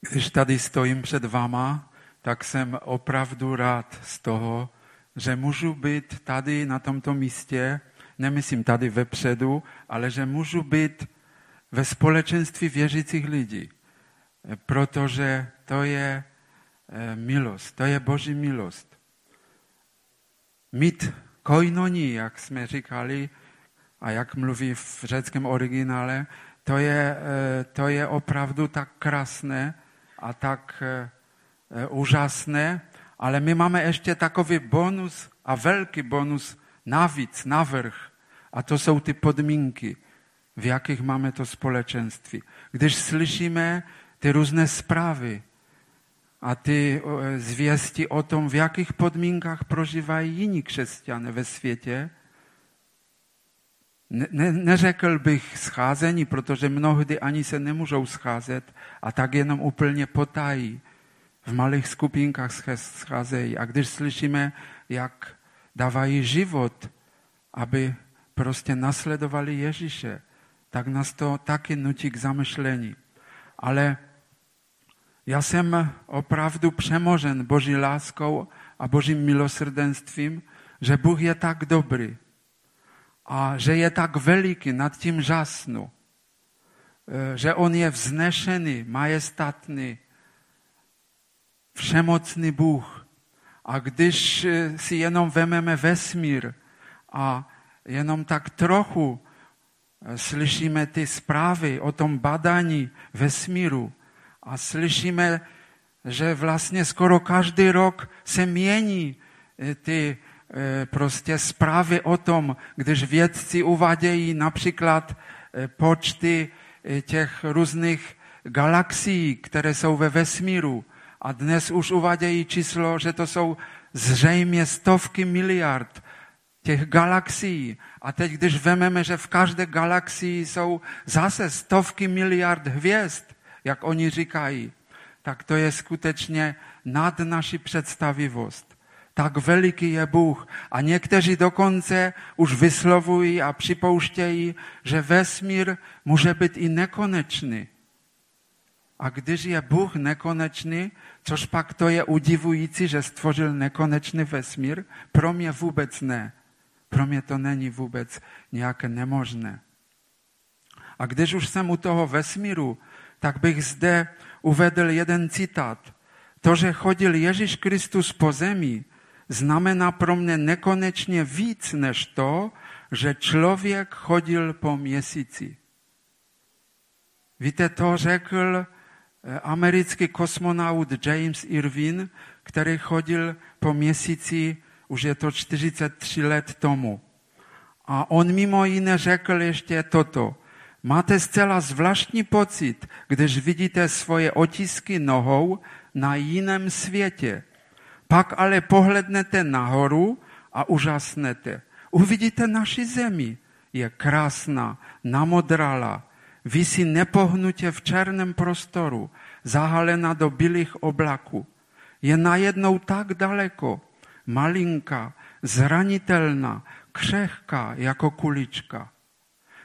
Když tady stojím před váma, tak jsem opravdu rád z toho, že můžu být tady na tomto místě, nemyslím tady vepředu, ale že můžu být ve společenství věřících lidí. Protože to je eh, milost, to je Boží milost. Mít koinoní, jak jsme říkali, a jak mluví v řeckém originále, to je, eh, to je opravdu tak krásné a tak eh, úžasné, ale my máme ještě takový bonus a velký bonus navíc, navrh. A to jsou ty podmínky, v jakých máme to společenství. Když slyšíme ty různé zprávy a ty zvěsti o tom, v jakých podmínkách prožívají jiní křesťané ve světě, ne, ne, neřekl bych scházení, protože mnohdy ani se nemůžou scházet a tak jenom úplně potají. V malých skupinkách scházejí. A když slyšíme, jak dávají život, aby prostě nasledovali Ježíše, tak nás to taky nutí k zamyšlení. Ale já jsem opravdu přemožen Boží láskou a Božím milosrdenstvím, že Bůh je tak dobrý a že je tak veliký, nad tím žasnu, e, že On je vznešený, majestatný, všemocný Bůh. A když e, si jenom vememe vesmír a jenom tak trochu e, slyšíme ty zprávy o tom badání vesmíru a slyšíme, že vlastně skoro každý rok se mění ty prostě zprávy o tom, když vědci uvádějí například eh, počty eh, těch různých galaxií, které jsou ve vesmíru. A dnes už uvádějí číslo, že to jsou zřejmě stovky miliard těch galaxií. A teď, když vememe, že v každé galaxii jsou zase stovky miliard hvězd, jak oni říkají, tak to je skutečně nad naši představivost. Tak veliký je Bůh. A někteří dokonce už vyslovují a připouštějí, že vesmír může být i nekonečný. A když je Bůh nekonečný, což pak to je udivující, že stvořil nekonečný vesmír, pro mě vůbec ne. Pro mě to není vůbec nějaké nemožné. A když už jsem u toho vesmíru, tak bych zde uvedl jeden citát. To, že chodil Ježíš Kristus po zemi, znamená pro mě nekonečně víc než to, že člověk chodil po měsíci. Víte, to řekl eh, americký kosmonaut James Irwin, který chodil po měsíci, už je to 43 let tomu. A on mimo jiné řekl ještě toto. Máte zcela zvláštní pocit, když vidíte svoje otisky nohou na jiném světě. Pak ale pohlednete nahoru a úžasnete. Uvidíte naši zemi. Je krásná, namodrala, visí nepohnutě v černém prostoru, zahalena do bílých oblaků. Je najednou tak daleko, malinká, zranitelná, křehká jako kulička.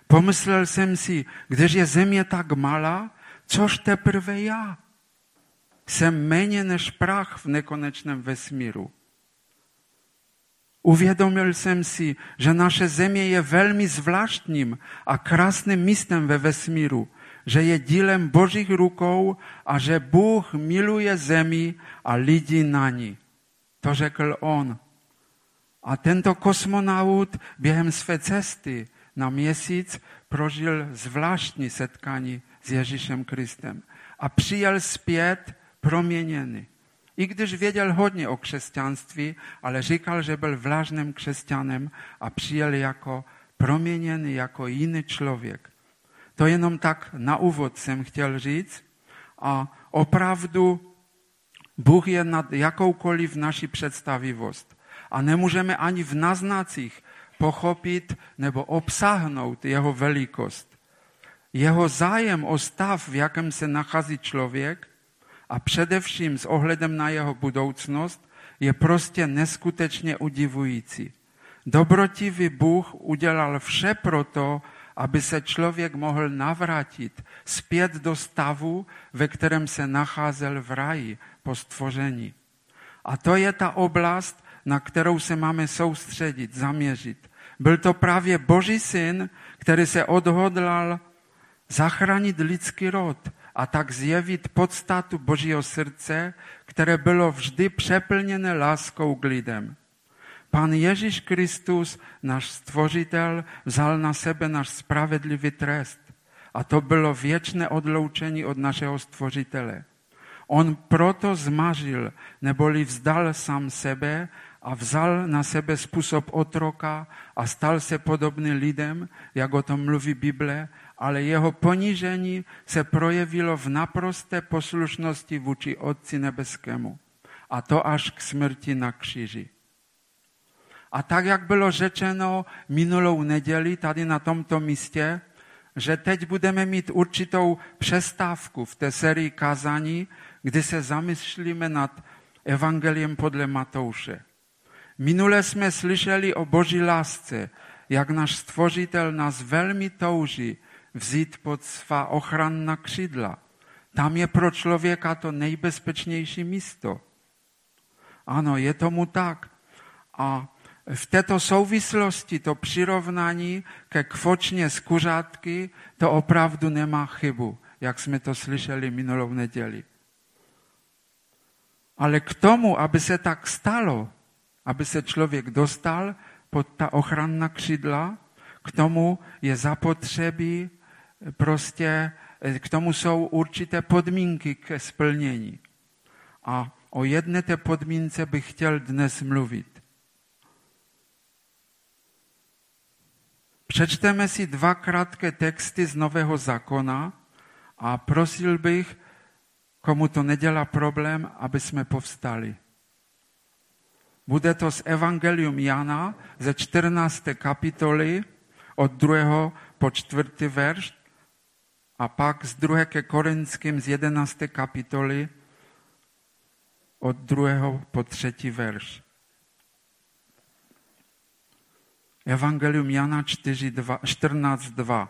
Pomyslel jsem si, když je země tak malá, což teprve já? Jsem méně než prach v nekonečném vesmíru. Uvědomil jsem si, že naše země je velmi zvláštním a krásným místem ve vesmíru, že je dílem Božích rukou a že Bůh miluje zemi a lidi na ní. To řekl on. A tento kosmonaut během své cesty na měsíc prožil zvláštní setkání s Ježíšem Kristem a přijel zpět proměněný. I když věděl hodně o křesťanství, ale říkal, že byl vlážným křesťanem a přijel jako proměněný, jako jiný člověk. To jenom tak na úvod jsem chtěl říct. A opravdu Bůh je nad jakoukoliv naší představivost. A nemůžeme ani v naznacích pochopit nebo obsáhnout jeho velikost. Jeho zájem o stav, v jakém se nachází člověk, a především s ohledem na jeho budoucnost je prostě neskutečně udivující. Dobrotivý Bůh udělal vše proto, aby se člověk mohl navrátit zpět do stavu, ve kterém se nacházel v ráji po stvoření. A to je ta oblast, na kterou se máme soustředit, zaměřit. Byl to právě Boží syn, který se odhodlal zachránit lidský rod a tak zjevit podstatu Božího srdce, které bylo vždy přeplněné láskou k lidem. Pan Ježíš Kristus, náš stvořitel, vzal na sebe náš spravedlivý trest. A to bylo věčné odloučení od našeho stvořitele. On proto zmažil, neboli vzdal sám sebe a vzal na sebe způsob otroka a stal se podobný lidem, jak o tom mluví Bible, ale jeho ponížení se projevilo v naprosté poslušnosti vůči Otci Nebeskému. A to až k smrti na kříži. A tak, jak bylo řečeno minulou neděli tady na tomto místě, že teď budeme mít určitou přestávku v té sérii kázání, kdy se zamyslíme nad Evangeliem podle Matouše. Minule jsme slyšeli o Boží lásce, jak náš stvořitel nás velmi touží vzít pod svá ochranná křídla. Tam je pro člověka to nejbezpečnější místo. Ano, je tomu tak. A v této souvislosti to přirovnání ke kvočně z kuřátky, to opravdu nemá chybu, jak jsme to slyšeli minulou neděli. Ale k tomu, aby se tak stalo, aby se člověk dostal pod ta ochranná křídla, k tomu je zapotřebí prostě, k tomu jsou určité podmínky ke splnění. A o jedné té podmínce bych chtěl dnes mluvit. Přečteme si dva krátké texty z Nového zákona a prosil bych, komu to nedělá problém, aby jsme povstali. Bude to z Evangelium Jana ze 14. kapitoly od 2. po 4. verš a pak z 2. ke Korinským z 11. kapitoly od 2. po 3. verš. Evangelium Jana 14.2.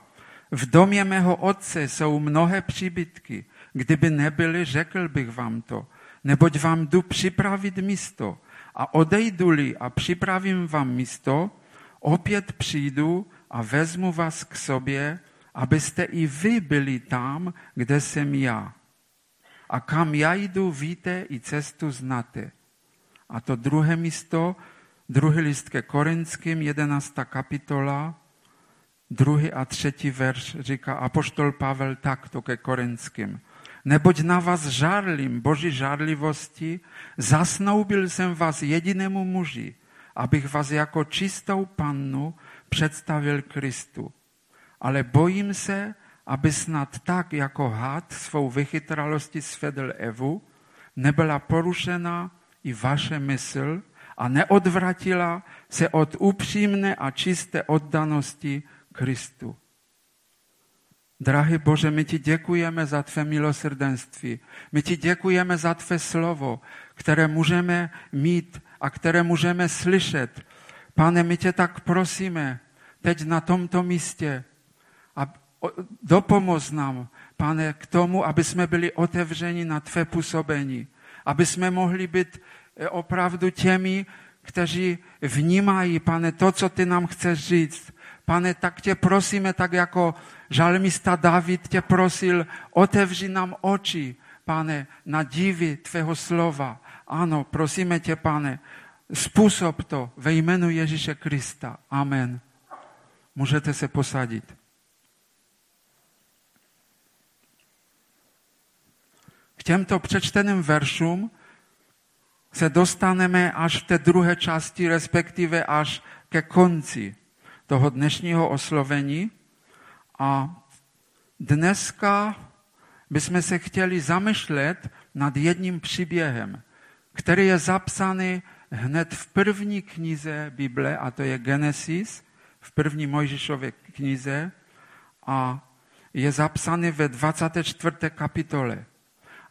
V domě mého otce jsou mnohé příbytky. Kdyby nebyly, řekl bych vám to. Neboť vám jdu připravit místo. A odejdu-li a připravím vám místo, opět přijdu a vezmu vás k sobě, abyste i vy byli tam, kde jsem já. A kam já jdu, víte, i cestu znáte. A to druhé místo Druhý list ke Korinským, 11. kapitola, druhý a třetí verš říká apoštol Pavel takto ke Korinským. Neboť na vás žárlím boží žárlivosti, zasnoubil jsem vás jedinému muži, abych vás jako čistou pannu představil Kristu. Ale bojím se, aby snad tak jako had svou vychytralostí svedl Evu, nebyla porušena i vaše mysl, a neodvratila se od upřímné a čisté oddanosti Kristu. Drahý Bože, my ti děkujeme za tvé milosrdenství. My ti děkujeme za tvé slovo, které můžeme mít a které můžeme slyšet. Pane, my tě tak prosíme teď na tomto místě a dopomoz nám, pane, k tomu, aby jsme byli otevřeni na tvé působení, aby jsme mohli být opravdu těmi, kteří vnímají, pane, to, co ty nám chceš říct. Pane, tak tě prosíme, tak jako žalmista David tě prosil, otevři nám oči, pane, na divy tvého slova. Ano, prosíme tě, pane, způsob to ve jménu Ježíše Krista. Amen. Můžete se posadit. K těmto přečteným veršům se dostaneme až v té druhé části, respektive až ke konci toho dnešního oslovení. A dneska bychom se chtěli zamýšlet nad jedním příběhem, který je zapsaný hned v první knize Bible, a to je Genesis, v první Mojžišově knize, a je zapsaný ve 24. kapitole.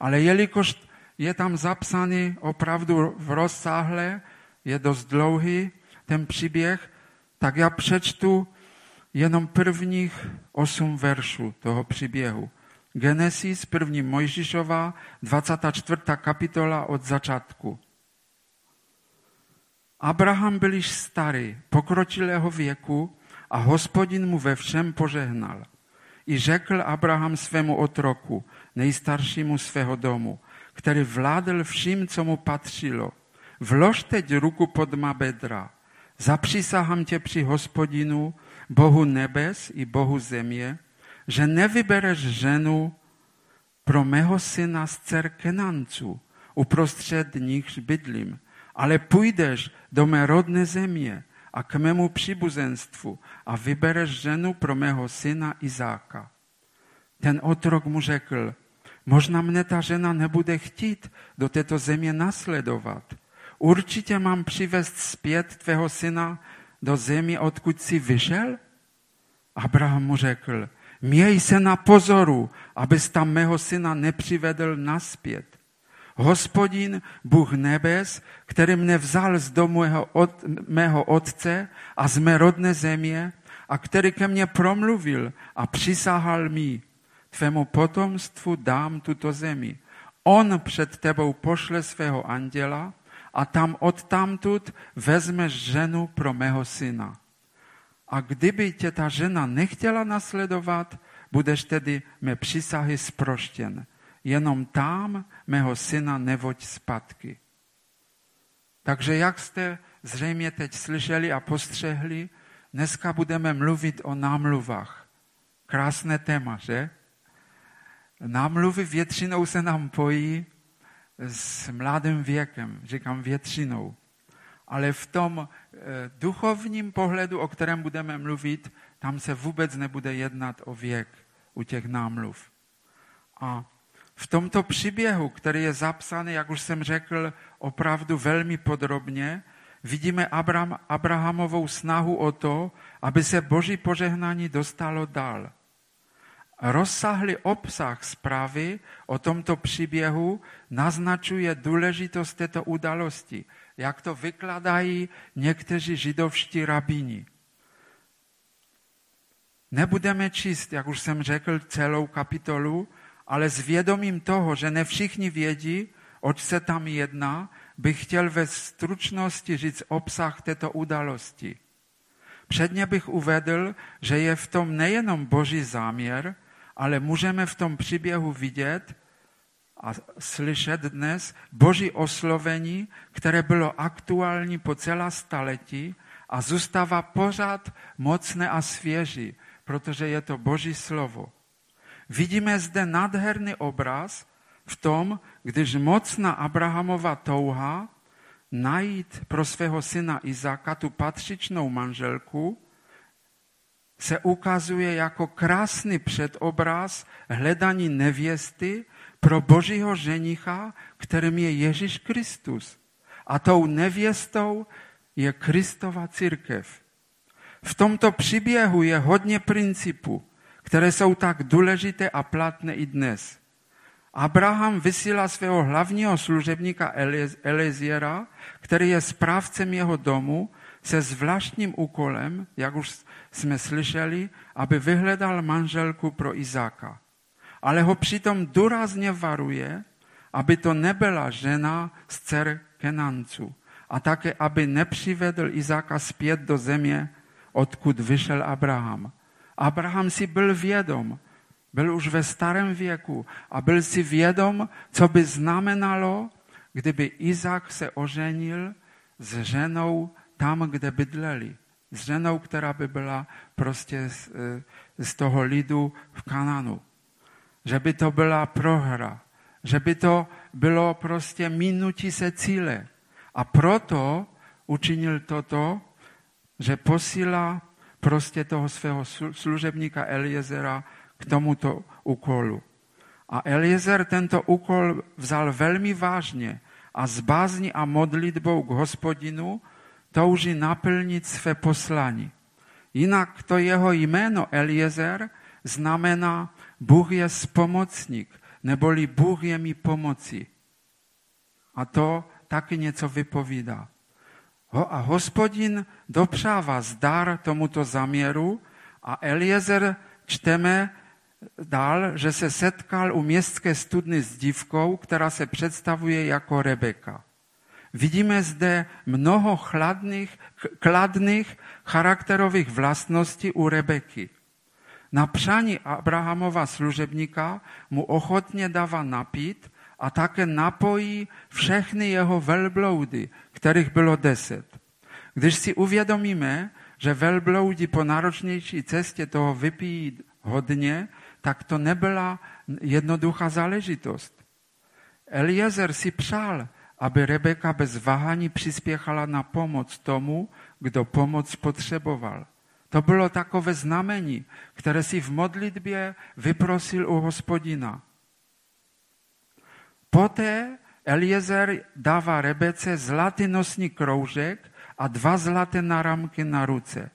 Ale jelikož je tam zapsaný opravdu v rozsáhle, je dost dlouhý ten příběh, tak já přečtu jenom prvních osm veršů toho příběhu. Genesis, první Mojžišova, 24. kapitola od začátku. Abraham byl již starý, pokročilého věku a hospodin mu ve všem požehnal. I řekl Abraham svému otroku, nejstaršímu svého domu, který vládl vším, co mu patřilo. Vlož teď ruku pod má bedra. Zapřísahám tě při hospodinu, Bohu nebes i Bohu země, že nevybereš ženu pro mého syna z dcer Kenanců, uprostřed nich bydlím, ale půjdeš do mé rodné země a k mému příbuzenstvu a vybereš ženu pro mého syna Izáka. Ten otrok mu řekl, možná mne ta žena nebude chtít do této země nasledovat. Určitě mám přivést zpět tvého syna do země, odkud jsi vyšel? Abraham mu řekl, měj se na pozoru, abys tam mého syna nepřivedl naspět. Hospodin, Bůh nebes, který mne vzal z domu mého, od, mého otce a z mé rodné země a který ke mně promluvil a přisahal mi, tvému potomstvu dám tuto zemi. On před tebou pošle svého anděla a tam odtamtud vezmeš ženu pro mého syna. A kdyby tě ta žena nechtěla nasledovat, budeš tedy mé přísahy sproštěn. Jenom tam mého syna nevoď zpátky. Takže jak jste zřejmě teď slyšeli a postřehli, dneska budeme mluvit o námluvách. Krásné téma, že? Námluvy většinou se nám pojí s mladým věkem, říkám většinou. Ale v tom eh, duchovním pohledu, o kterém budeme mluvit, tam se vůbec nebude jednat o věk u těch námluv. A v tomto příběhu, který je zapsaný, jak už jsem řekl, opravdu velmi podrobně, vidíme Abraham, Abrahamovou snahu o to, aby se boží požehnání dostalo dál. Rozsáhlý obsah zprávy o tomto příběhu naznačuje důležitost této události, jak to vykladají někteří židovští rabíni. Nebudeme číst, jak už jsem řekl, celou kapitolu, ale s vědomím toho, že ne všichni vědí, oč se tam jedná, bych chtěl ve stručnosti říct obsah této události. Předně bych uvedl, že je v tom nejenom boží záměr, ale můžeme v tom příběhu vidět a slyšet dnes boží oslovení, které bylo aktuální po celá staletí a zůstává pořád mocné a svěží, protože je to boží slovo. Vidíme zde nádherný obraz v tom, když mocná Abrahamova touha najít pro svého syna Izáka tu patřičnou manželku, se ukazuje jako krásný předobraz hledání nevěsty pro božího ženicha, kterým je Ježíš Kristus. A tou nevěstou je Kristova církev. V tomto příběhu je hodně principů které jsou tak důležité a platné i dnes. Abraham vysílá svého hlavního služebníka Eliziera, který je správcem jeho domu, se zvláštním úkolem, jak už jsme slyšeli, aby vyhledal manželku pro Izáka. Ale ho přitom důrazně varuje, aby to nebyla žena z dcer Kenanců a také, aby nepřivedl Izáka zpět do země, odkud vyšel Abraham. Abraham si byl vědom, byl už ve starém věku a byl si vědom, co by znamenalo, kdyby Izák se oženil s ženou tam, kde bydleli. S ženou, která by byla prostě z, e, z toho lidu v Kananu. Že by to byla prohra. Že by to bylo prostě minutí se cíle. A proto učinil toto, že posílá prostě toho svého služebníka Eliezera k tomuto úkolu. A Eliezer tento úkol vzal velmi vážně a s bázní a modlitbou k hospodinu touží naplnit své poslání. Jinak to jeho jméno Eliezer znamená Bůh je spomocník, neboli Bůh je mi pomoci. A to taky něco vypovídá. A hospodin dopřává zdar tomuto zaměru A Eliezer čteme dál, že se setkal u městské studny s dívkou, která se představuje jako Rebeka. Vidíme zde mnoho chladných, kladných charakterových vlastností u Rebeky. Na přání Abrahamova služebníka mu ochotně dává napít a také napojí všechny jeho velbloudy, kterých bylo deset. Když si uvědomíme, že velbloudi po náročnější cestě toho vypijí hodně, tak to nebyla jednoduchá záležitost. Eliezer si přál, aby Rebeka bez váhání přispěchala na pomoc tomu, kdo pomoc potřeboval. To bylo takové znamení, které si v modlitbě vyprosil u hospodina. Poté Eliezer dává Rebece zlatý nosní kroužek a dva zlaté náramky na ruce.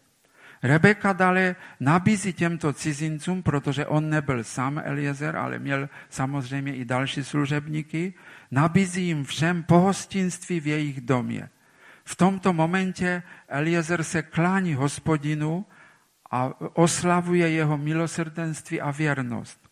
Rebeka dále nabízí těmto cizincům, protože on nebyl sám Eliezer, ale měl samozřejmě i další služebníky, nabízí jim všem pohostinství v jejich domě. V tomto momentě Eliezer se klání hospodinu a oslavuje jeho milosrdenství a věrnost.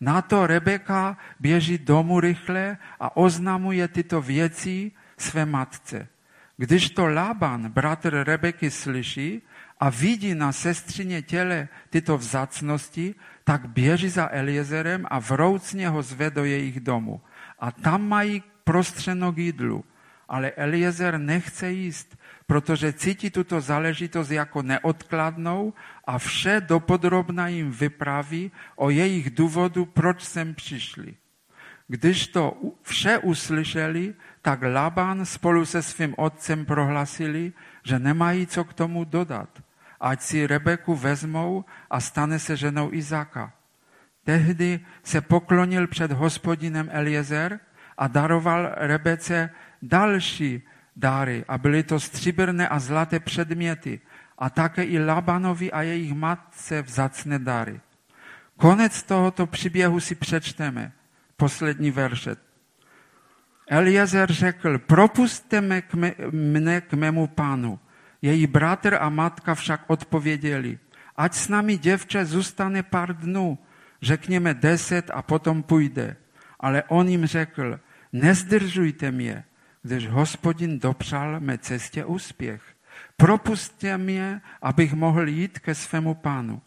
Na to Rebeka běží domů rychle a oznamuje tyto věci své matce. Když to Laban, bratr Rebeky, slyší a vidí na sestřině těle tyto vzácnosti, tak běží za Eliezerem a vroucně ho zve do jejich domu. A tam mají prostřeno k jídlu. Ale Eliezer nechce jíst, protože cítí tuto záležitost jako neodkladnou a vše dopodrobna jim vypraví o jejich důvodu, proč sem přišli. Když to vše uslyšeli, tak Laban spolu se svým otcem prohlasili, že nemají co k tomu dodat. Ať si Rebeku vezmou a stane se ženou Izáka. Tehdy se poklonil před hospodinem Eliezer a daroval Rebece další dáry a byly to stříbrné a zlaté předměty a také i Labanovi a jejich matce vzácné dary. Konec tohoto příběhu si přečteme. Poslední verše. Eliezer řekl, propustte mě k, mne k mému pánu. Její bratr a matka však odpověděli, ať s námi děvče zůstane pár dnů, řekněme deset a potom půjde. Ale on jim řekl, nezdržujte mě, když hospodin dopřál mé cestě úspěch. Propustě mě, abych mohl jít ke svému pánu.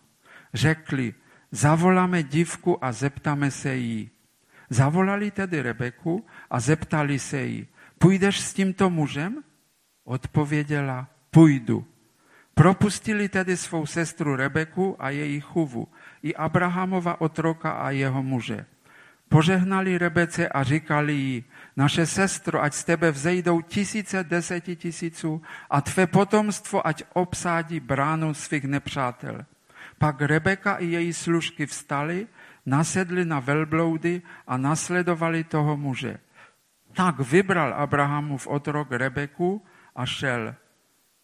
Řekli, zavoláme dívku a zeptáme se jí. Zavolali tedy Rebeku a zeptali se jí, půjdeš s tímto mužem? Odpověděla, půjdu. Propustili tedy svou sestru Rebeku a její chuvu, i Abrahamova otroka a jeho muže. Požehnali Rebece a říkali jí, naše sestro, ať z tebe vzejdou tisíce deseti tisíců a tvé potomstvo, ať obsádí bránu svých nepřátel. Pak Rebeka i její služky vstali, nasedli na velbloudy a nasledovali toho muže. Tak vybral Abrahamův otrok Rebeku a šel.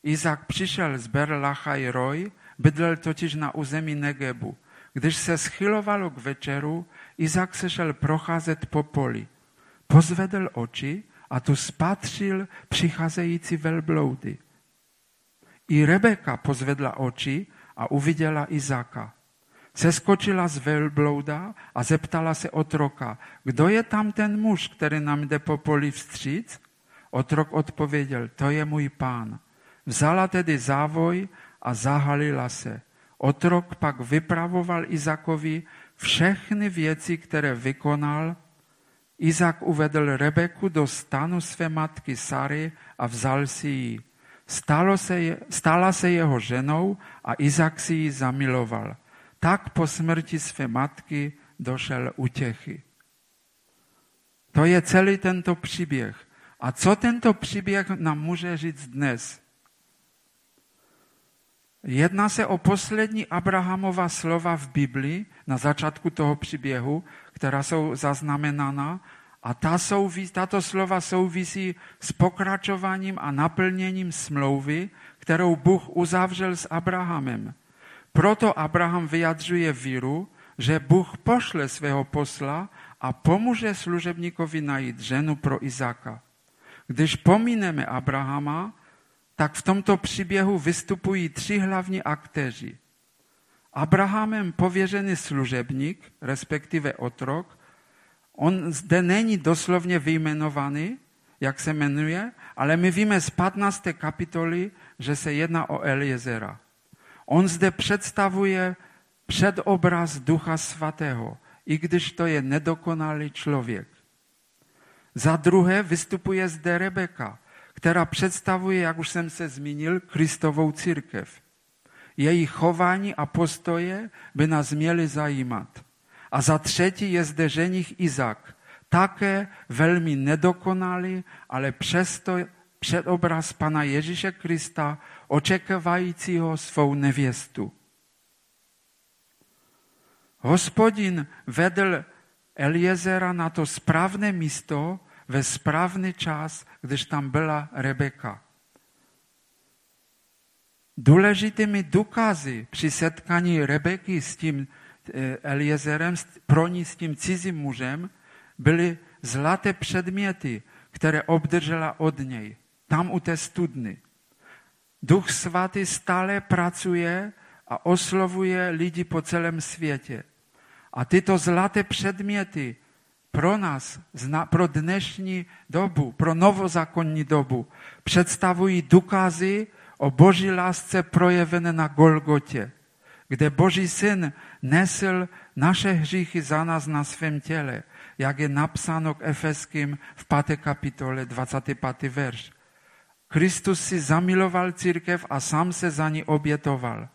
Izak přišel z Berlachaj Roj, bydlel totiž na území Negebu. Když se schylovalo k večeru, Izak se šel procházet po poli. Pozvedl oči a tu spatřil přicházející velbloudy. I Rebeka pozvedla oči a uviděla Izaka. Seskočila z velblouda a zeptala se otroka, kdo je tam ten muž, který nám jde po poli vstříc? Otrok odpověděl, to je můj pán. Vzala tedy závoj a zahalila se. Otrok pak vypravoval Izakovi všechny věci, které vykonal. Izak uvedl Rebeku do stanu své matky Sary a vzal si ji. Stalo se, stala se jeho ženou a Izak si ji zamiloval. Tak po smrti své matky došel utěchy. To je celý tento příběh. A co tento příběh nám může říct dnes? Jedná se o poslední Abrahamova slova v Biblii na začátku toho příběhu, která jsou zaznamenána a ta souvis, tato slova souvisí s pokračováním a naplněním smlouvy, kterou Bůh uzavřel s Abrahamem. Proto Abraham vyjadřuje víru, že Bůh pošle svého posla a pomůže služebníkovi najít ženu pro Izáka. Když pomíneme Abrahama, tak v tomto příběhu vystupují tři hlavní aktéři. Abrahamem pověřený služebník, respektive otrok, on zde není doslovně vyjmenovaný, jak se jmenuje, ale my víme z 15. kapitoly, že se jedná o Eliezera. On zde představuje předobraz Ducha Svatého, i když to je nedokonalý člověk. Za druhé vystupuje zde Rebeka, která představuje, jak už jsem se zmínil, Kristovou církev. Její chování a postoje by nás měly zajímat. A za třetí je zde ženich Izak, také velmi nedokonalý, ale přesto předobraz Pana Ježíše Krista, očekávajícího svou nevěstu. Hospodin vedl Eliezera na to správné místo ve správný čas, když tam byla Rebeka. Důležitými důkazy při setkání Rebeky s tím eh, Eliezerem, pro ní s tím cizím mužem, byly zlaté předměty, které obdržela od něj, tam u té studny. Duch svatý stále pracuje a oslovuje lidi po celém světě. A tyto zlaté předměty pro nás, pro dnešní dobu, pro novozákonní dobu, představují důkazy o boží lásce projevené na Golgotě, kde boží syn nesl naše hříchy za nás na svém těle, jak je napsáno k Efeským v 5. kapitole 25. verš. Kristus si zamiloval církev a sám se za ní obětoval.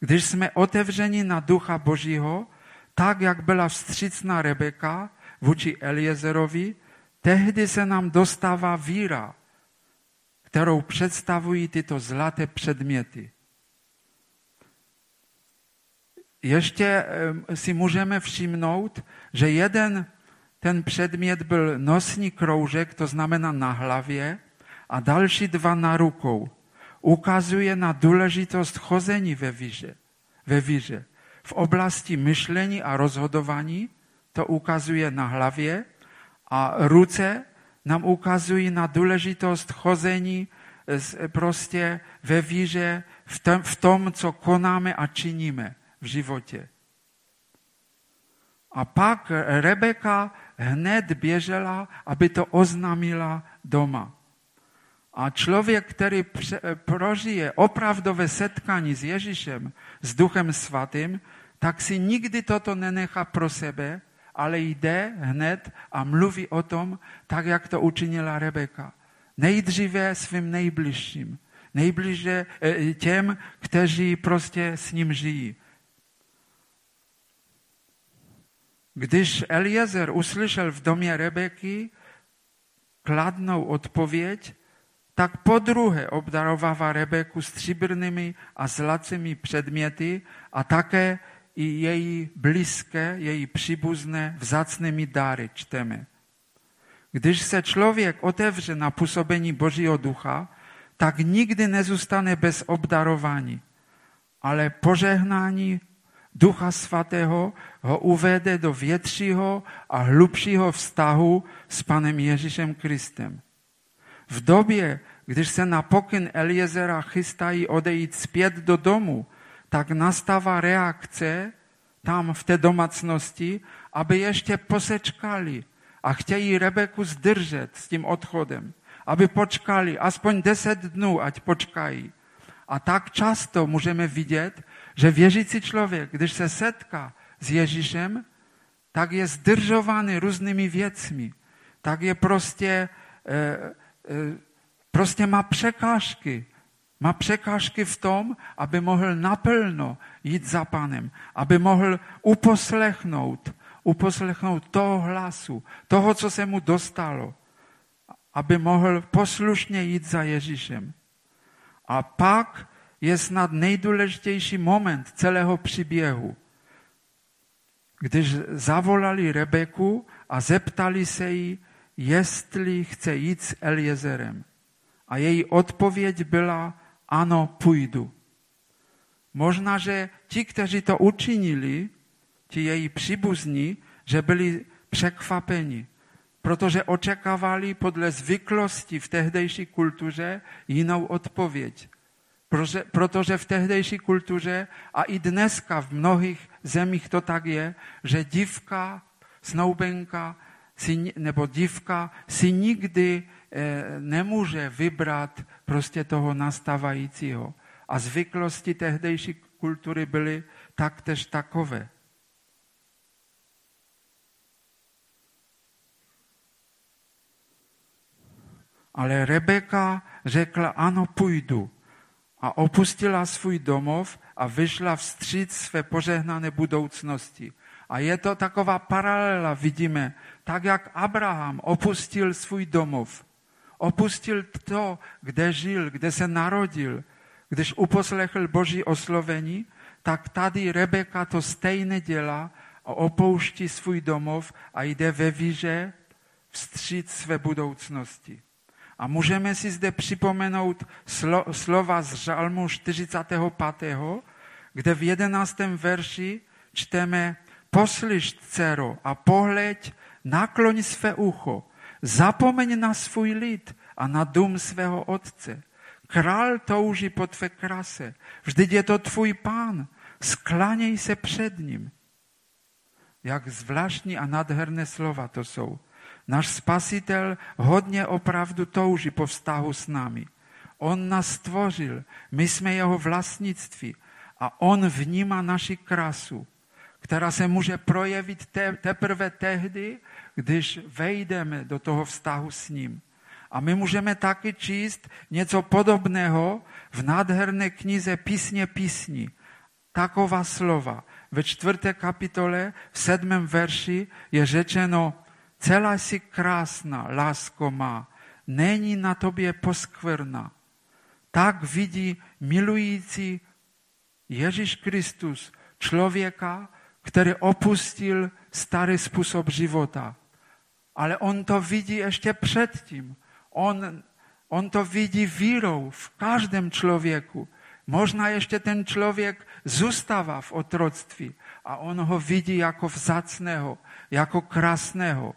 Když jsme otevřeni na ducha Božího, tak, jak byla vstřícná Rebeka vůči Eliezerovi, tehdy se nám dostává víra, kterou představují tyto zlaté předměty. Ještě si můžeme všimnout, že jeden ten předmět byl nosní kroužek, to znamená na hlavě, a další dva na rukou. Ukazuje na důležitost chození ve víře. Ve víře v oblasti myšlení a rozhodování, to ukazuje na hlavě, a ruce nám ukazují na důležitost chození prostě ve víře v tom, v tom, co konáme a činíme v životě. A pak Rebeka hned běžela, aby to oznámila doma. A člověk, který prožije opravdové setkání s Ježíšem, s Duchem Svatým, tak si nikdy toto nenechá pro sebe, ale jde hned a mluví o tom, tak jak to učinila Rebeka. Nejdříve svým nejbližším, nejbliže eh, těm, kteří prostě s ním žijí. Když Eliezer uslyšel v domě Rebeky kladnou odpověď, tak po druhé obdarovává Rebeku stříbrnými a zlatými předměty a také i její blízké, její příbuzné vzácnými dary čteme. Když se člověk otevře na působení Božího ducha, tak nikdy nezůstane bez obdarování, ale požehnání Ducha Svatého ho uvede do většího a hlubšího vztahu s Panem Ježíšem Kristem. V době, když se na pokyn Eliezera chystají odejít zpět do domu, tak nastává reakce tam v té domácnosti, aby ještě posečkali a chtějí Rebeku zdržet s tím odchodem, aby počkali aspoň deset dnů, ať počkají. A tak často můžeme vidět, že věřící člověk, když se setká s Ježíšem, tak je zdržovaný různými věcmi. Tak je prostě, eh, eh, prostě má překážky. Má překážky v tom, aby mohl naplno jít za panem, aby mohl uposlechnout, uposlechnout toho hlasu, toho, co se mu dostalo, aby mohl poslušně jít za Ježíšem. A pak je snad nejdůležitější moment celého příběhu. Když zavolali Rebeku a zeptali se jí, jestli chce jít s Eliezerem. A její odpověď byla, ano, půjdu. Možná, že ti, kteří to učinili, ti její příbuzní, že byli překvapeni, protože očekávali podle zvyklosti v tehdejší kultuře jinou odpověď. Protože, protože v tehdejší kultuře a i dneska v mnohých zemích to tak je, že dívka, snoubenka si, nebo dívka si nikdy nemůže vybrat prostě toho nastávajícího. A zvyklosti tehdejší kultury byly taktéž takové. Ale Rebeka řekla, ano, půjdu. A opustila svůj domov a vyšla vstříc své požehnané budoucnosti. A je to taková paralela, vidíme, tak jak Abraham opustil svůj domov, opustil to, kde žil, kde se narodil, když uposlechl Boží oslovení, tak tady Rebeka to stejně dělá a opouští svůj domov a jde ve víře vstříc své budoucnosti. A můžeme si zde připomenout slo, slova z Žalmu 45., kde v 11. verši čteme Poslyš, dcero, a pohleď, nakloň své ucho, zapomeň na svůj lid a na dům svého otce. Král touží po tvé krase, vždyť je to tvůj pán, sklaněj se před ním. Jak zvláštní a nádherné slova to jsou. Náš spasitel hodně opravdu touží po vztahu s námi. On nás stvořil, my jsme jeho vlastnictví a on vnímá naši krasu, která se může projevit te, teprve tehdy, když vejdeme do toho vztahu s ním. A my můžeme taky číst něco podobného v nádherné knize Písně písní. Taková slova. Ve čtvrté kapitole v sedmém verši je řečeno, celá si krásná, lásko má, není na tobě poskvrna. Tak vidí milující Ježíš Kristus člověka, který opustil starý způsob života. Ale on to vidí ještě předtím. On, on to vidí vírou v každém člověku. Možná ještě ten člověk zůstává v otroctví a on ho vidí jako vzácného, jako krásného.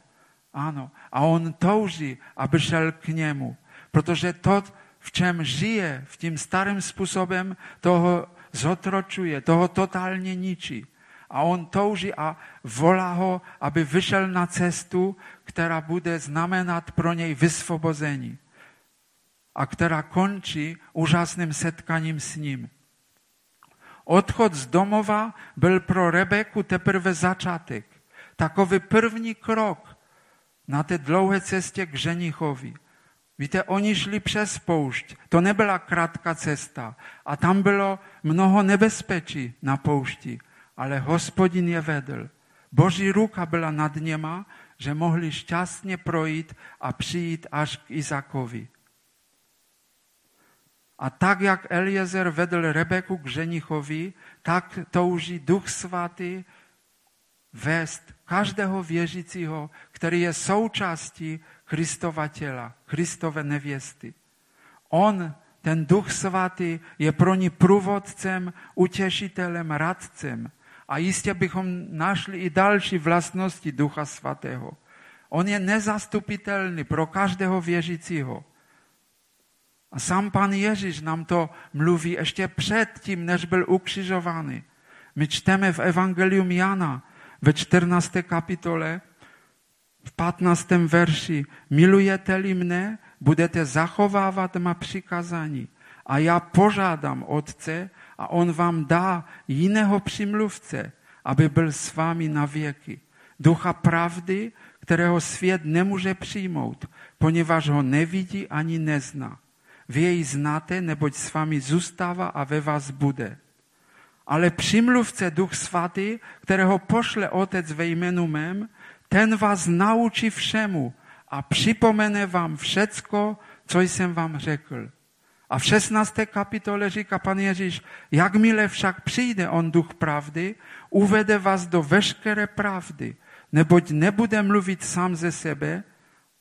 Ano. A on touží, aby šel k němu. Protože to, v čem žije, v tím starým způsobem, toho zotročuje, toho totálně ničí. A on touží a volá ho, aby vyšel na cestu, která bude znamenat pro něj vysvobození. A která končí úžasným setkáním s ním. Odchod z domova byl pro Rebeku teprve začátek. Takový první krok na té dlouhé cestě k ženichovi. Víte, oni šli přes poušť. To nebyla krátká cesta. A tam bylo mnoho nebezpečí na poušti. Ale hospodin je vedl. Boží ruka byla nad něma, že mohli šťastně projít a přijít až k Izakovi. A tak, jak Eliezer vedl Rebeku k ženichovi, tak touží Duch Svatý vést každého věřícího, který je součástí Kristova těla, Kristové nevěsty. On, ten Duch Svatý, je pro ní průvodcem, utěšitelem, radcem. A jistě bychom našli i další vlastnosti Ducha Svatého. On je nezastupitelný pro každého věřícího. A sám pan Ježíš nám to mluví ještě předtím, než byl ukřižovaný. My čteme v Evangelium Jana ve 14. kapitole, v 15. verši, milujete-li mne, budete zachovávat má přikazání. A já požádám Otce a on vám dá jiného přimluvce, aby byl s vámi na věky. Ducha pravdy, kterého svět nemůže přijmout, poněvadž ho nevidí ani nezná. Vy jej znáte, neboť s vámi zůstává a ve vás bude. Ale přimluvce Duch Svatý, kterého pošle Otec ve jménu mém, ten vás naučí všemu a připomene vám všecko, co jsem vám řekl. A v 16. kapitole říká pan Ježíš, jakmile však přijde on duch pravdy, uvede vás do veškeré pravdy, neboť nebude mluvit sám ze sebe,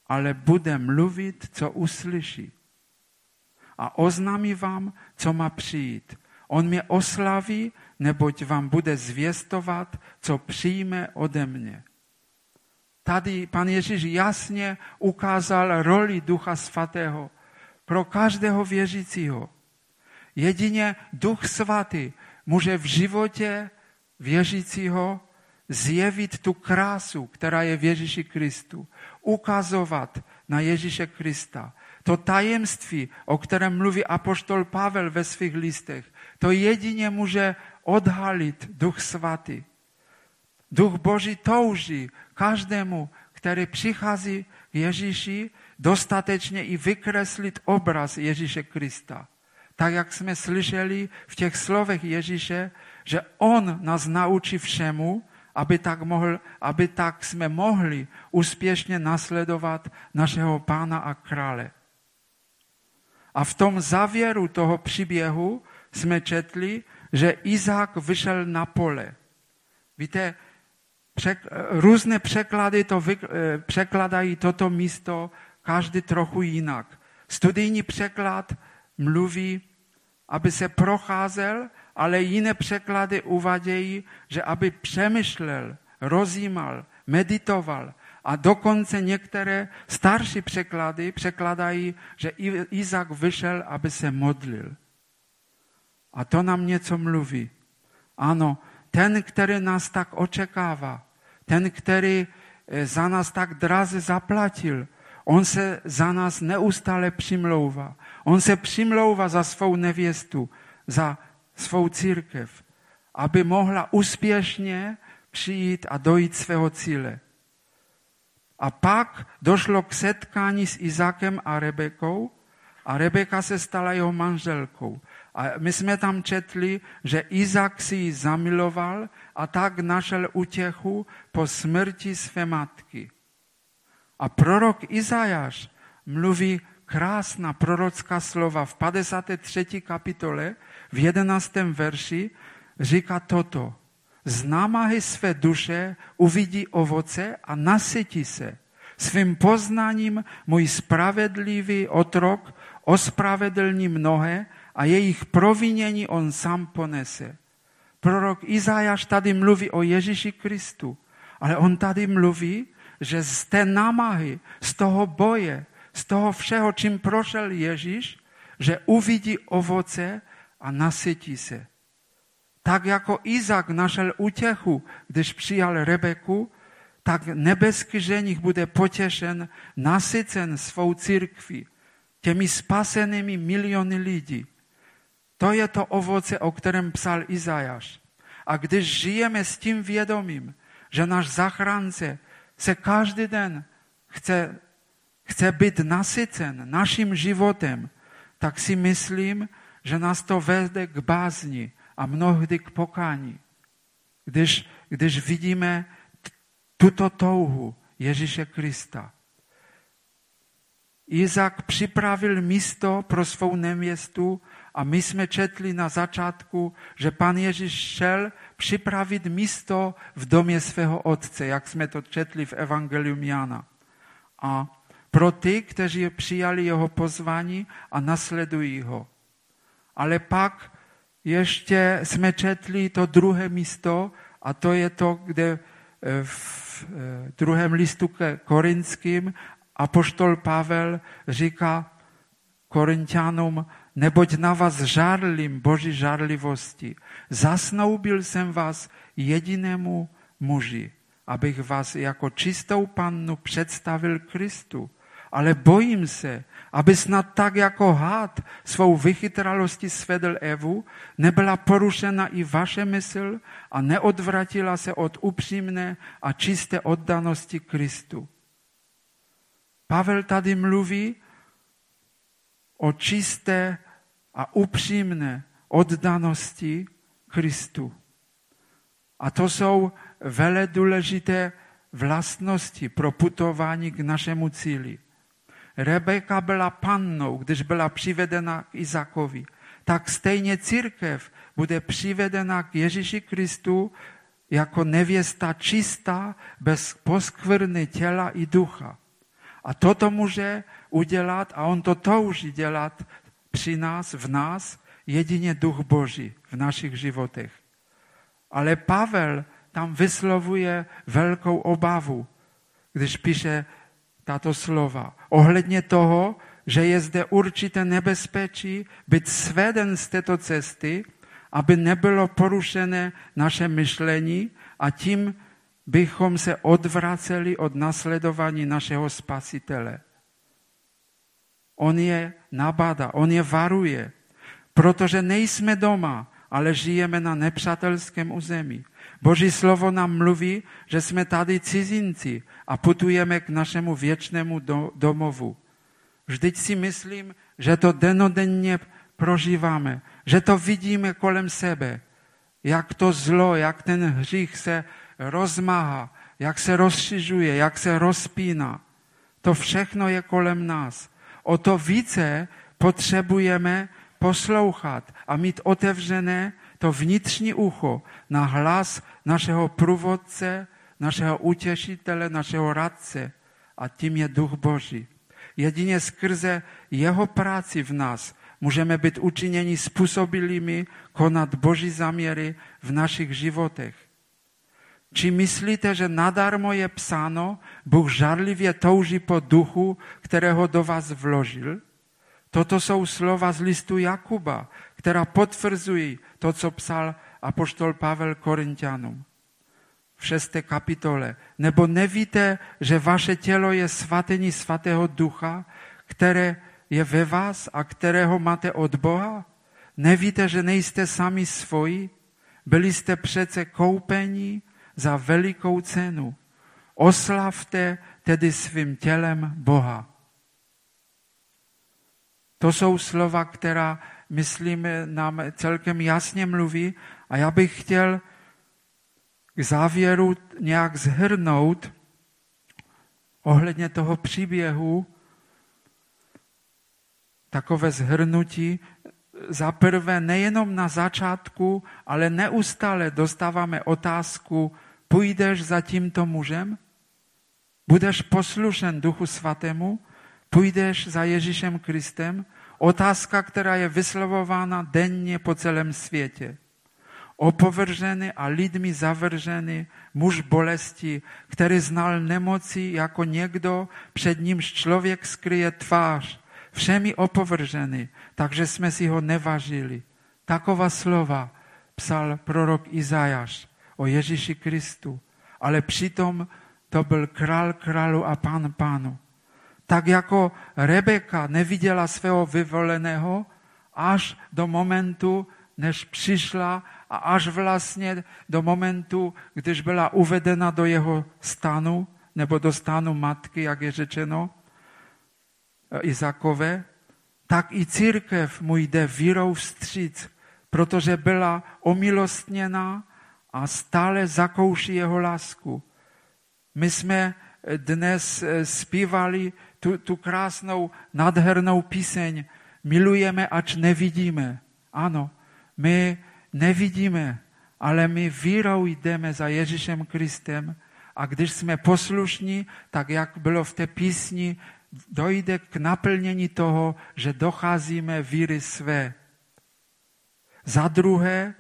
ale bude mluvit, co uslyší. A oznámí vám, co má přijít. On mě oslaví, neboť vám bude zvěstovat, co přijme ode mě. Tady pan Ježíš jasně ukázal roli Ducha Svatého pro každého věřícího. Jedině Duch Svatý může v životě věřícího zjevit tu krásu, která je v Ježíši Kristu. Ukazovat na Ježíše Krista. To tajemství, o kterém mluví apoštol Pavel ve svých listech, to jedině může odhalit Duch Svatý. Duch Boží touží každému, který přichází k Ježíši, dostatečně i vykreslit obraz Ježíše Krista. Tak, jak jsme slyšeli v těch slovech Ježíše, že On nás naučí všemu, aby tak, mohl, aby tak jsme mohli úspěšně nasledovat našeho pána a krále. A v tom závěru toho příběhu jsme četli, že Izák vyšel na pole. Víte, přek, různé překlady to vy, eh, překladají toto místo každý trochu jinak. Studijní překlad mluví, aby se procházel, ale jiné překlady uvadějí, že aby přemýšlel, rozjímal, meditoval. A dokonce některé starší překlady překladají, že Izák vyšel, aby se modlil. A to nám něco mluví. Ano, ten, který nás tak očekává, ten, který eh, za nás tak draze zaplatil, on se za nás neustále přimlouvá. On se přimlouvá za svou nevěstu, za svou církev, aby mohla úspěšně přijít a dojít svého cíle. A pak došlo k setkání s Izákem a Rebekou a Rebeka se stala jeho manželkou. A my jsme tam četli, že Izák si ji zamiloval a tak našel útěchu po smrti své matky. A prorok Izajáš mluví krásná prorocká slova v 53. kapitole, v 11. verši, říká toto. Z námahy své duše uvidí ovoce a nasytí se. Svým poznáním můj spravedlivý otrok ospravedlní mnohé a jejich provinění on sám ponese. Prorok Izajáš tady mluví o Ježíši Kristu, ale on tady mluví, že z té námahy, z toho boje, z toho všeho, čím prošel Ježíš, že uvidí ovoce a nasytí se. Tak jako Izak našel útěchu, když přijal Rebeku, tak nebeský ženich bude potěšen, nasycen svou církví, těmi spasenými miliony lidí. To je to ovoce, o kterém psal Izajáš. A když žijeme s tím vědomím, že náš zachránce se každý den chce, chce být nasycen naším životem, tak si myslím, že nás to vede k bázni a mnohdy k pokání. Když, když vidíme tuto touhu Ježíše Krista. Izak připravil místo pro svou neměstu a my jsme četli na začátku, že pan Ježíš šel připravit místo v domě svého otce, jak jsme to četli v Evangelium Jana. A pro ty, kteří přijali jeho pozvání a nasledují ho. Ale pak ještě jsme četli to druhé místo a to je to, kde eh, v eh, druhém listu Korinským apoštol Pavel říká Korintianům, neboť na vás žárlím Boží žárlivosti. Zasnoubil jsem vás jedinému muži, abych vás jako čistou pannu představil Kristu. Ale bojím se, aby snad tak jako hád svou vychytralosti svedl Evu, nebyla porušena i vaše mysl a neodvratila se od upřímné a čisté oddanosti Kristu. Pavel tady mluví o čisté a upřímné oddanosti Kristu. A to jsou vele důležité vlastnosti pro putování k našemu cíli. Rebeka byla pannou, když byla přivedena k Izakovi. Tak stejně církev bude přivedena k Ježíši Kristu jako nevěsta čistá, bez poskvrny těla i ducha. A toto může udělat, a on to touží dělat při nás, v nás, jedině duch Boží v našich životech. Ale Pavel tam vyslovuje velkou obavu, když píše tato slova. Ohledně toho, že je zde určité nebezpečí být sveden z této cesty, aby nebylo porušené naše myšlení a tím bychom se odvraceli od nasledování našeho spasitele. On je nabada, on je varuje, protože nejsme doma, ale žijeme na nepřátelském území. Boží slovo nám mluví, že jsme tady cizinci a putujeme k našemu věčnému do, domovu. Vždyť si myslím, že to denodenně prožíváme, že to vidíme kolem sebe, jak to zlo, jak ten hřích se rozmáhá, jak se rozšiřuje, jak se rozpíná. To všechno je kolem nás. O to více potřebujeme poslouchat a mít otevřené to vnitřní ucho na hlas našeho průvodce, našeho utěšitele, našeho radce. A tím je Duch Boží. Jedině skrze jeho práci v nás můžeme být učiněni způsobilými konat Boží zaměry v našich životech. Či myslíte, že nadarmo je psáno, Bůh žarlivě touží po duchu, kterého do vás vložil? Toto jsou slova z listu Jakuba, která potvrzují to, co psal apoštol Pavel Korintianům v šesté kapitole. Nebo nevíte, že vaše tělo je svatyní svatého ducha, které je ve vás a kterého máte od Boha? Nevíte, že nejste sami svoji? Byli jste přece koupení za velikou cenu. Oslavte tedy svým tělem Boha. To jsou slova, která, myslím, nám celkem jasně mluví a já bych chtěl k závěru nějak zhrnout ohledně toho příběhu takové zhrnutí. Za prvé nejenom na začátku, ale neustále dostáváme otázku, půjdeš za tímto mužem? Budeš poslušen Duchu Svatému? Půjdeš za Ježíšem Kristem? Otázka, která je vyslovována denně po celém světě. Opovržený a lidmi zavržený muž bolesti, který znal nemoci jako někdo, před nímž člověk skryje tvář, všemi opovržený, takže jsme si ho nevažili. Taková slova psal prorok Izajáš o Ježíši Kristu, ale přitom to byl král králu a pán pánu. Tak jako Rebeka neviděla svého vyvoleného až do momentu, než přišla a až vlastně do momentu, když byla uvedena do jeho stanu, nebo do stanu matky, jak je řečeno, Izakové, tak i církev mu jde vírou vstříc, protože byla omilostněná a stále zakouší jeho lásku. My jsme dnes eh, zpívali tu, tu krásnou, nádhernou píseň Milujeme, ač nevidíme. Ano, my nevidíme, ale my vírou jdeme za Ježíšem Kristem a když jsme poslušní, tak jak bylo v té písni, dojde k naplnění toho, že docházíme víry své. Za druhé,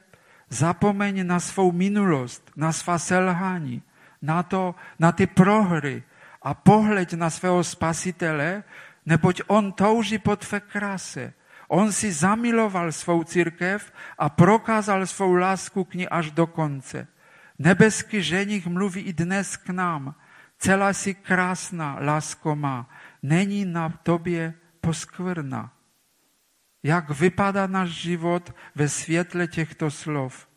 zapomeň na svou minulost, na svá selhání, na, to, na ty prohry a pohleď na svého spasitele, neboť on touží po tvé kráse. On si zamiloval svou církev a prokázal svou lásku k ní až do konce. Nebeský ženich mluví i dnes k nám. Celá si krásná, lásko má není na tobě poskvrna. Jak vypadá náš život ve světle těchto slov.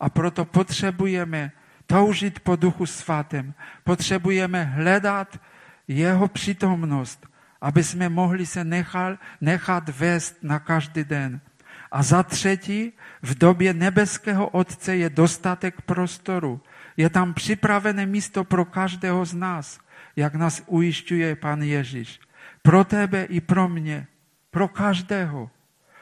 A proto potřebujeme toužit po duchu svatém. Potřebujeme hledat jeho přítomnost, aby jsme mohli se nechat, nechat vést na každý den. A za třetí, v době nebeského Otce je dostatek prostoru. Je tam připravené místo pro každého z nás jak nás ujišťuje Pan Ježíš. Pro tebe i pro mě, pro každého.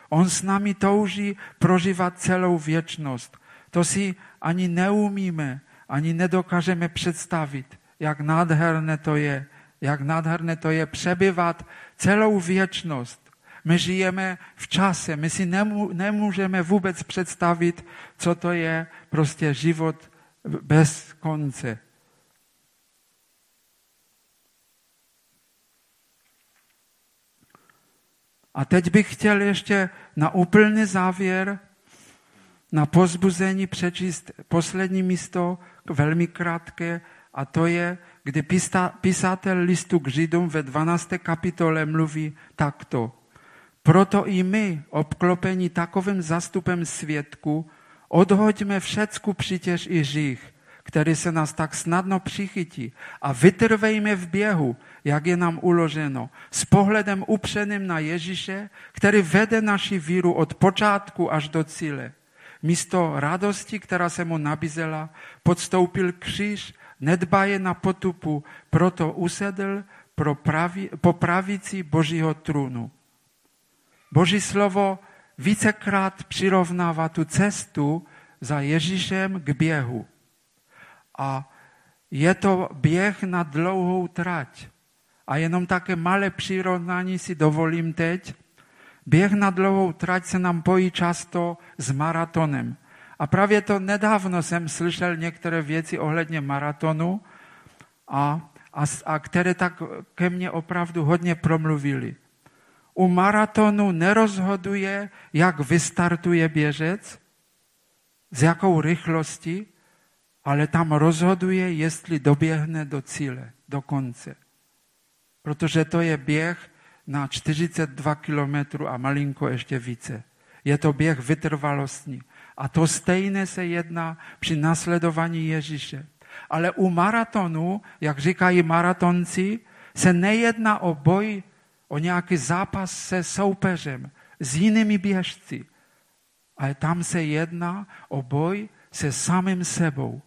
On s námi touží prožívat celou věčnost. To si ani neumíme, ani nedokážeme představit, jak nádherné to je, jak nádherné to je přebyvat celou věčnost. My žijeme v čase, my si nemůžeme vůbec představit, co to je prostě život bez konce. A teď bych chtěl ještě na úplný závěr, na pozbuzení přečíst poslední místo, velmi krátké, a to je, kdy písatel listu k Židům ve 12. kapitole mluví takto. Proto i my, obklopení takovým zastupem svědku, odhoďme všecku přitěž i žích, který se nás tak snadno přichytí a vytrvejme v běhu, jak je nám uloženo, s pohledem upřeným na Ježíše, který vede naši víru od počátku až do cíle. Místo radosti, která se mu nabízela, podstoupil kříž, nedbaje na potupu, proto usedl pro pravi, po pravici Božího trůnu. Boží slovo vícekrát přirovnává tu cestu za Ježíšem k běhu. A je to běh na dlouhou trať. A jenom také malé přirovnání si dovolím teď. Běh na dlouhou trať se nám pojí často s maratonem. A právě to nedávno jsem slyšel některé věci ohledně maratonu, a, a, a které tak ke mně opravdu hodně promluvili. U maratonu nerozhoduje, jak vystartuje běžec, z jakou rychlostí, ale tam rozhoduje, jestli doběhne do cíle, do konce. Protože to je běh na 42 kilometrů a malinko ještě více. Je to běh vytrvalostní. A to stejné se jedná při nasledování Ježíše. Ale u maratonu, jak říkají maratonci, se nejedná o boj, o nějaký zápas se soupeřem, s jinými běžci. Ale tam se jedná o boj se samým sebou.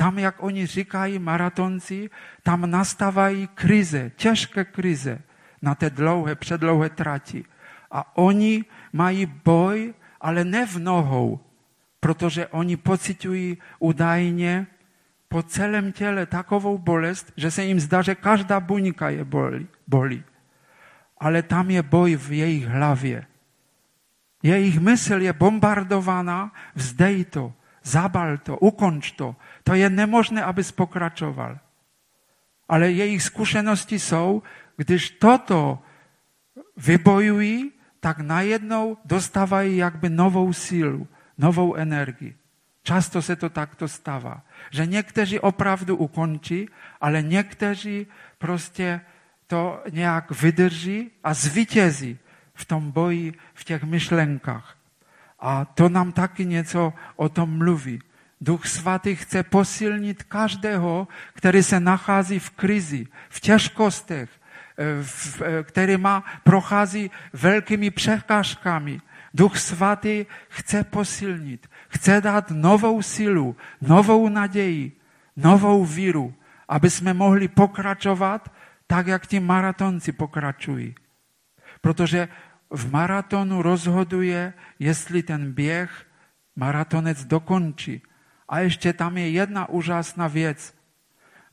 Tam, jak oni říkají maratonci, tam nastávají krize, těžké krize na té dlouhé, předlouhé trati. A oni mají boj, ale ne v nohou, protože oni pocitují údajně po celém těle takovou bolest, že se jim zdá, že každá buňka je bolí. bolí. Ale tam je boj v jejich hlavě. Jejich mysl je bombardovaná, vzdej to, zabal to, ukonč to. To je nemožné, abys pokračoval. Ale jejich zkušenosti jsou, když toto vybojují, tak najednou dostávají jakby novou sílu, novou energii. Často se to takto stává, že někteří opravdu ukončí, ale někteří prostě to nějak vydrží a zvítězí v tom boji, v těch myšlenkách. A to nám taky něco o tom mluví. Duch svatý chce posilnit každého, který se nachází v krizi, v těžkostech, v, který má, prochází velkými překážkami. Duch svatý chce posilnit, chce dát novou sílu, novou naději, novou víru, aby jsme mohli pokračovat tak, jak ti maratonci pokračují. Protože v maratonu rozhoduje, jestli ten běh maratonec dokončí. A ještě tam je jedna úžasná věc,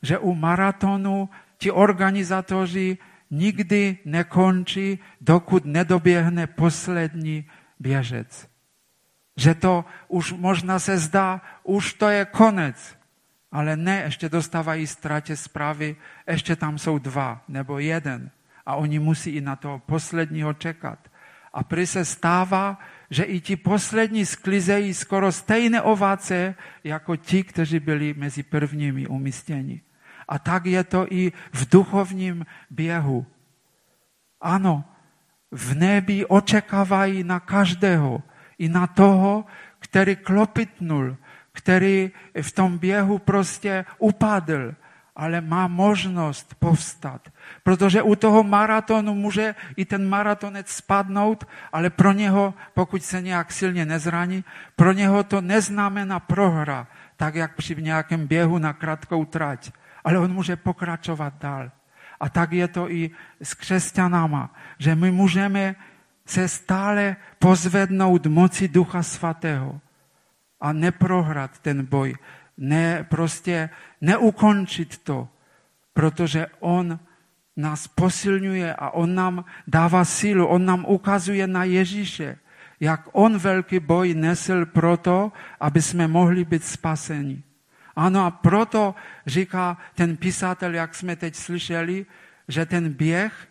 že u maratonu ti organizátoři nikdy nekončí, dokud nedoběhne poslední běžec. Že to už možná se zdá, už to je konec. Ale ne, ještě dostávají ztrátě zprávy, ještě tam jsou dva nebo jeden. A oni musí i na toho posledního čekat. A prý se stává, že i ti poslední sklizejí skoro stejné ovace, jako ti, kteří byli mezi prvními umístěni. A tak je to i v duchovním běhu. Ano, v nebi očekávají na každého, i na toho, který klopitnul, který v tom běhu prostě upadl, ale má možnost povstat. Protože u toho maratonu může i ten maratonec spadnout, ale pro něho, pokud se nějak silně nezraní, pro něho to neznamená prohra, tak jak při nějakém běhu na krátkou trať. Ale on může pokračovat dál. A tak je to i s křesťanama, že my můžeme se stále pozvednout moci Ducha Svatého a neprohrát ten boj, ne prostě neukončit to, protože On nás posilňuje a On nám dává sílu, On nám ukazuje na Ježíše, jak On velký boj nesl proto, aby jsme mohli být spaseni. Ano a proto říká ten písatel, jak jsme teď slyšeli, že ten běh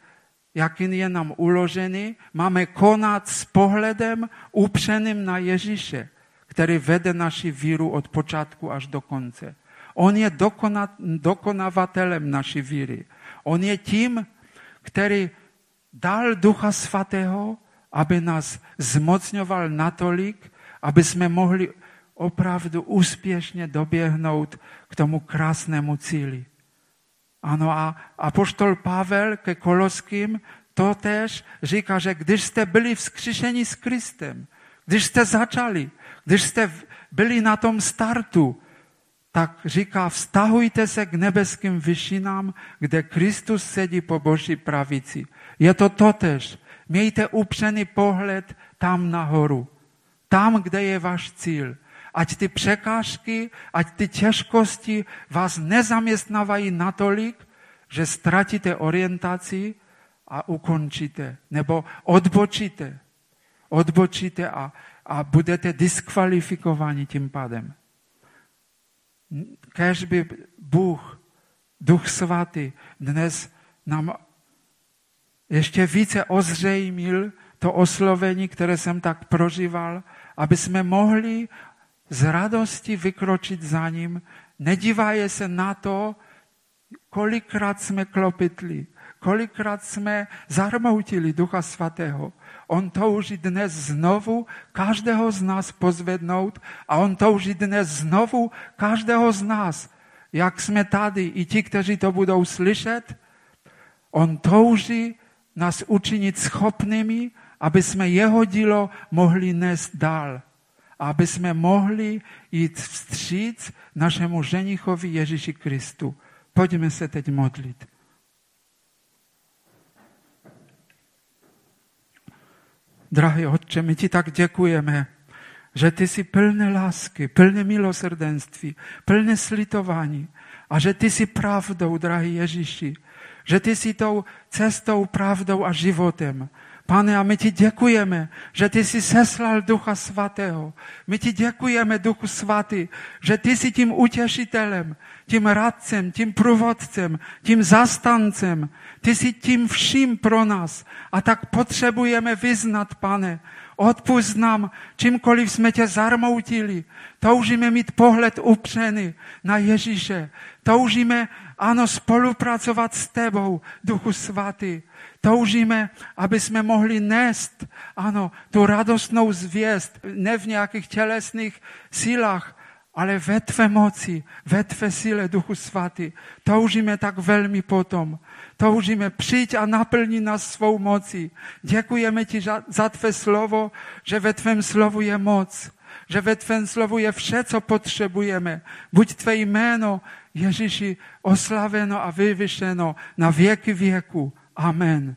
jaký je nám uložený, máme konat s pohledem upřeným na Ježíše, který vede naši víru od počátku až do konce. On je dokona, dokonavatelem naší víry. On je tím, který dal Ducha Svatého, aby nás zmocňoval natolik, aby jsme mohli opravdu úspěšně doběhnout k tomu krásnému cíli. Ano a apoštol Pavel ke Koloským to tež říká, že když jste byli vzkříšeni s Kristem, když jste začali, když jste byli na tom startu, tak říká, vztahujte se k nebeským vyšinám, kde Kristus sedí po boží pravici. Je to totež. Mějte upřený pohled tam nahoru. Tam, kde je váš cíl. Ať ty překážky, ať ty těžkosti vás nezaměstnávají natolik, že ztratíte orientaci a ukončíte, nebo odbočíte. Odbočíte a, a budete diskvalifikováni tím pádem. Kež by Bůh, Duch Svatý, dnes nám ještě více ozřejmil to oslovení, které jsem tak prožíval, aby jsme mohli z radosti vykročit za ním, nedívaje se na to, kolikrát jsme klopitli, kolikrát jsme zarmoutili Ducha Svatého. On touží dnes znovu každého z nás pozvednout a on touží dnes znovu každého z nás, jak jsme tady, i ti, kteří to budou slyšet, on touží nás učinit schopnými, aby jsme jeho dílo mohli nést dál. Aby jsme mohli jít vstříc našemu ženichovi Ježíši Kristu. Pojďme se teď modlit. Drahý Otče, my ti tak děkujeme, že ty jsi plné lásky, plné milosrdenství, plné slitování a že ty jsi pravdou, drahý Ježíši, že ty jsi tou cestou, pravdou a životem. Pane, a my ti děkujeme, že ty jsi seslal Ducha Svatého. My ti děkujeme, Duchu Svatý, že ty jsi tím utěšitelem, tím radcem, tím průvodcem, tím zastancem. Ty jsi tím vším pro nás. A tak potřebujeme vyznat, pane, odpust nám, čímkoliv jsme tě zarmoutili. Toužíme mít pohled upřený na Ježíše. Toužíme, ano, spolupracovat s tebou, Duchu Svatý. Toužíme, aby jsme mohli nést, ano, tu radostnou zvěst, ne v nějakých tělesných sílách, ale ve tvé moci, ve tvé síle, Duchu Svatý. Toužíme tak velmi potom. Toužíme přijít a naplnit nás svou mocí. Děkujeme ti za tvé slovo, že ve tvém slovu je moc. Že ve tvém slovu je vše, co potřebujeme. Buď tvé jméno, Ježíši, oslaveno a vyvyšeno na věky věku. Amen.